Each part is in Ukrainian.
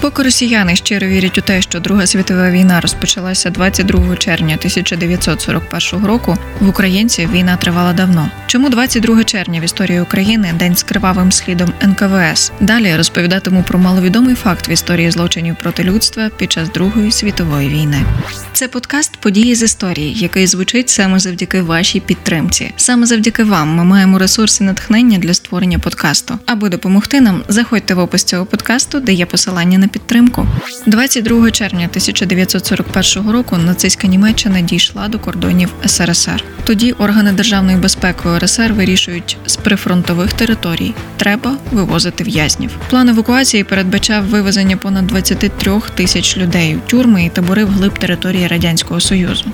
Поки росіяни щиро вірять у те, що Друга світова війна розпочалася 22 червня 1941 року, в українців війна тривала давно. Чому 22 червня в історії України день з кривавим слідом НКВС? Далі розповідатиму про маловідомий факт в історії злочинів проти людства під час Другої світової війни. Це подкаст Події з історії, який звучить саме завдяки вашій підтримці. Саме завдяки вам ми маємо ресурси натхнення для створення подкасту. Аби допомогти нам, заходьте в опис цього подкасту, де є посилання на підтримку. 22 червня 1941 року нацистська Німеччина дійшла до кордонів СРСР. Тоді органи державної безпеки РСР вирішують з прифронтових територій. Треба вивозити в'язнів. План евакуації передбачав вивезення понад 23 тисяч людей у тюрми і табори вглиб території радянського союзу.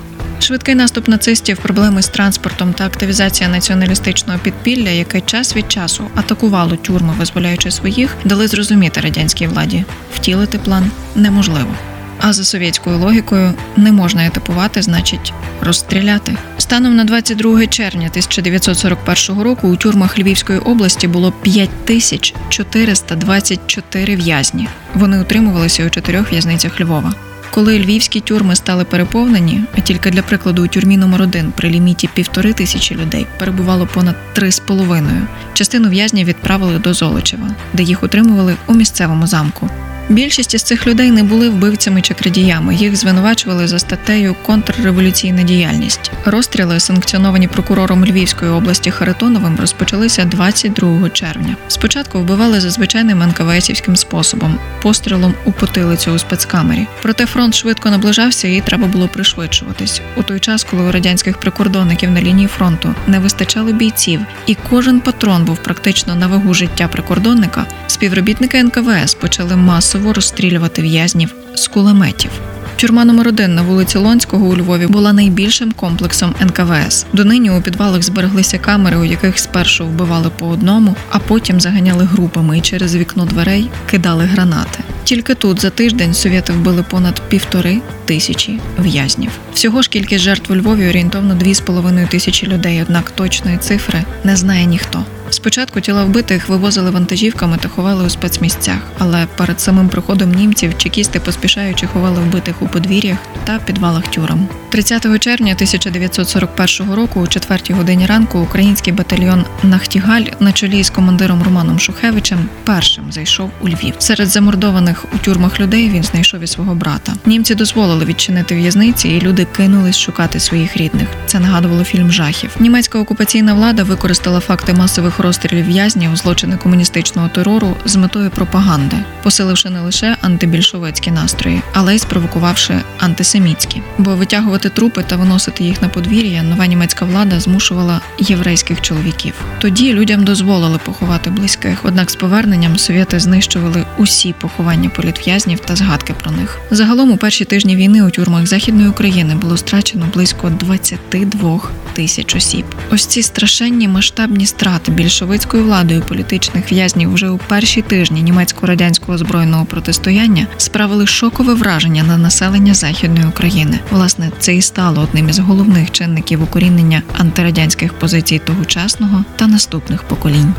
Швидкий наступ нацистів, проблеми з транспортом та активізація націоналістичного підпілля, яке час від часу атакувало тюрми, визволяючи своїх, дали зрозуміти радянській владі втілити план неможливо. А за совєтською логікою не можна етапувати, значить розстріляти. Станом на 22 червня 1941 року у тюрмах Львівської області було 5424 в'язні. Вони утримувалися у чотирьох в'язницях Львова. Коли львівські тюрми стали переповнені, а тільки для прикладу у тюрмі номер 1 при ліміті півтори тисячі людей перебувало понад три з половиною. Частину в'язнів відправили до Золочева, де їх утримували у місцевому замку. Більшість із цих людей не були вбивцями чи крадіями. Їх звинувачували за статтею контрреволюційна діяльність. Розстріли, санкціоновані прокурором Львівської області Харитоновим, розпочалися 22 червня. Спочатку вбивали за звичайним НКВСівським способом пострілом у потилицю у спецкамері. Проте фронт швидко наближався і треба було пришвидшуватись у той час, коли у радянських прикордонників на лінії фронту не вистачало бійців, і кожен патрон був практично на вагу життя прикордонника. Співробітники НКВС почали масово масово розстрілювати в'язнів з кулеметів. Тюрма номер 1 на вулиці Лонського у Львові була найбільшим комплексом НКВС. Донині у підвалах збереглися камери, у яких спершу вбивали по одному, а потім заганяли групами і через вікно дверей кидали гранати. Тільки тут за тиждень совєти вбили понад півтори тисячі в'язнів. Всього ж кількість жертв у Львові орієнтовно 2,5 тисячі людей. Однак точної цифри не знає ніхто. Спочатку тіла вбитих вивозили вантажівками та ховали у спецмісцях, але перед самим приходом німців чекісти поспішаючи ховали вбитих у подвір'ях та підвалах тюрем. 30 червня 1941 року, у четвертій годині ранку, український батальйон Нахтігаль на чолі з командиром Романом Шухевичем першим зайшов у Львів. Серед замордованих у тюрмах людей він знайшов і свого брата. Німці дозволили відчинити в'язниці, і люди кинулись шукати своїх рідних. Це нагадувало фільм жахів. Німецька окупаційна влада використала факти масових розстрілів в'язнів, злочини комуністичного терору з метою пропаганди, посиливши не лише антибільшовицькі настрої, але й спровокувавши антисемітські. Бо витягувати трупи та виносити їх на подвір'я, нова німецька влада змушувала єврейських чоловіків. Тоді людям дозволили поховати близьких. Однак з поверненням совєти знищували усі поховання політв'язнів та згадки про них. Загалом у перші тижні війни у тюрмах західної України було страчено близько 22 тисяч осіб. Ось ці страшенні масштабні страти більшовицькою владою політичних в'язнів вже у перші тижні німецько-радянського збройного протистояння справили шокове враження на населення західної України. Власне, це і стало одним із головних чинників укорінення антирадянських позицій тогочасного та наступних поколінь.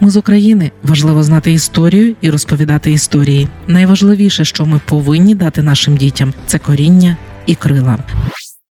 Ми з України важливо знати історію і розповідати історії. Найважливіше, що ми повинні дати нашим дітям, це коріння і крила.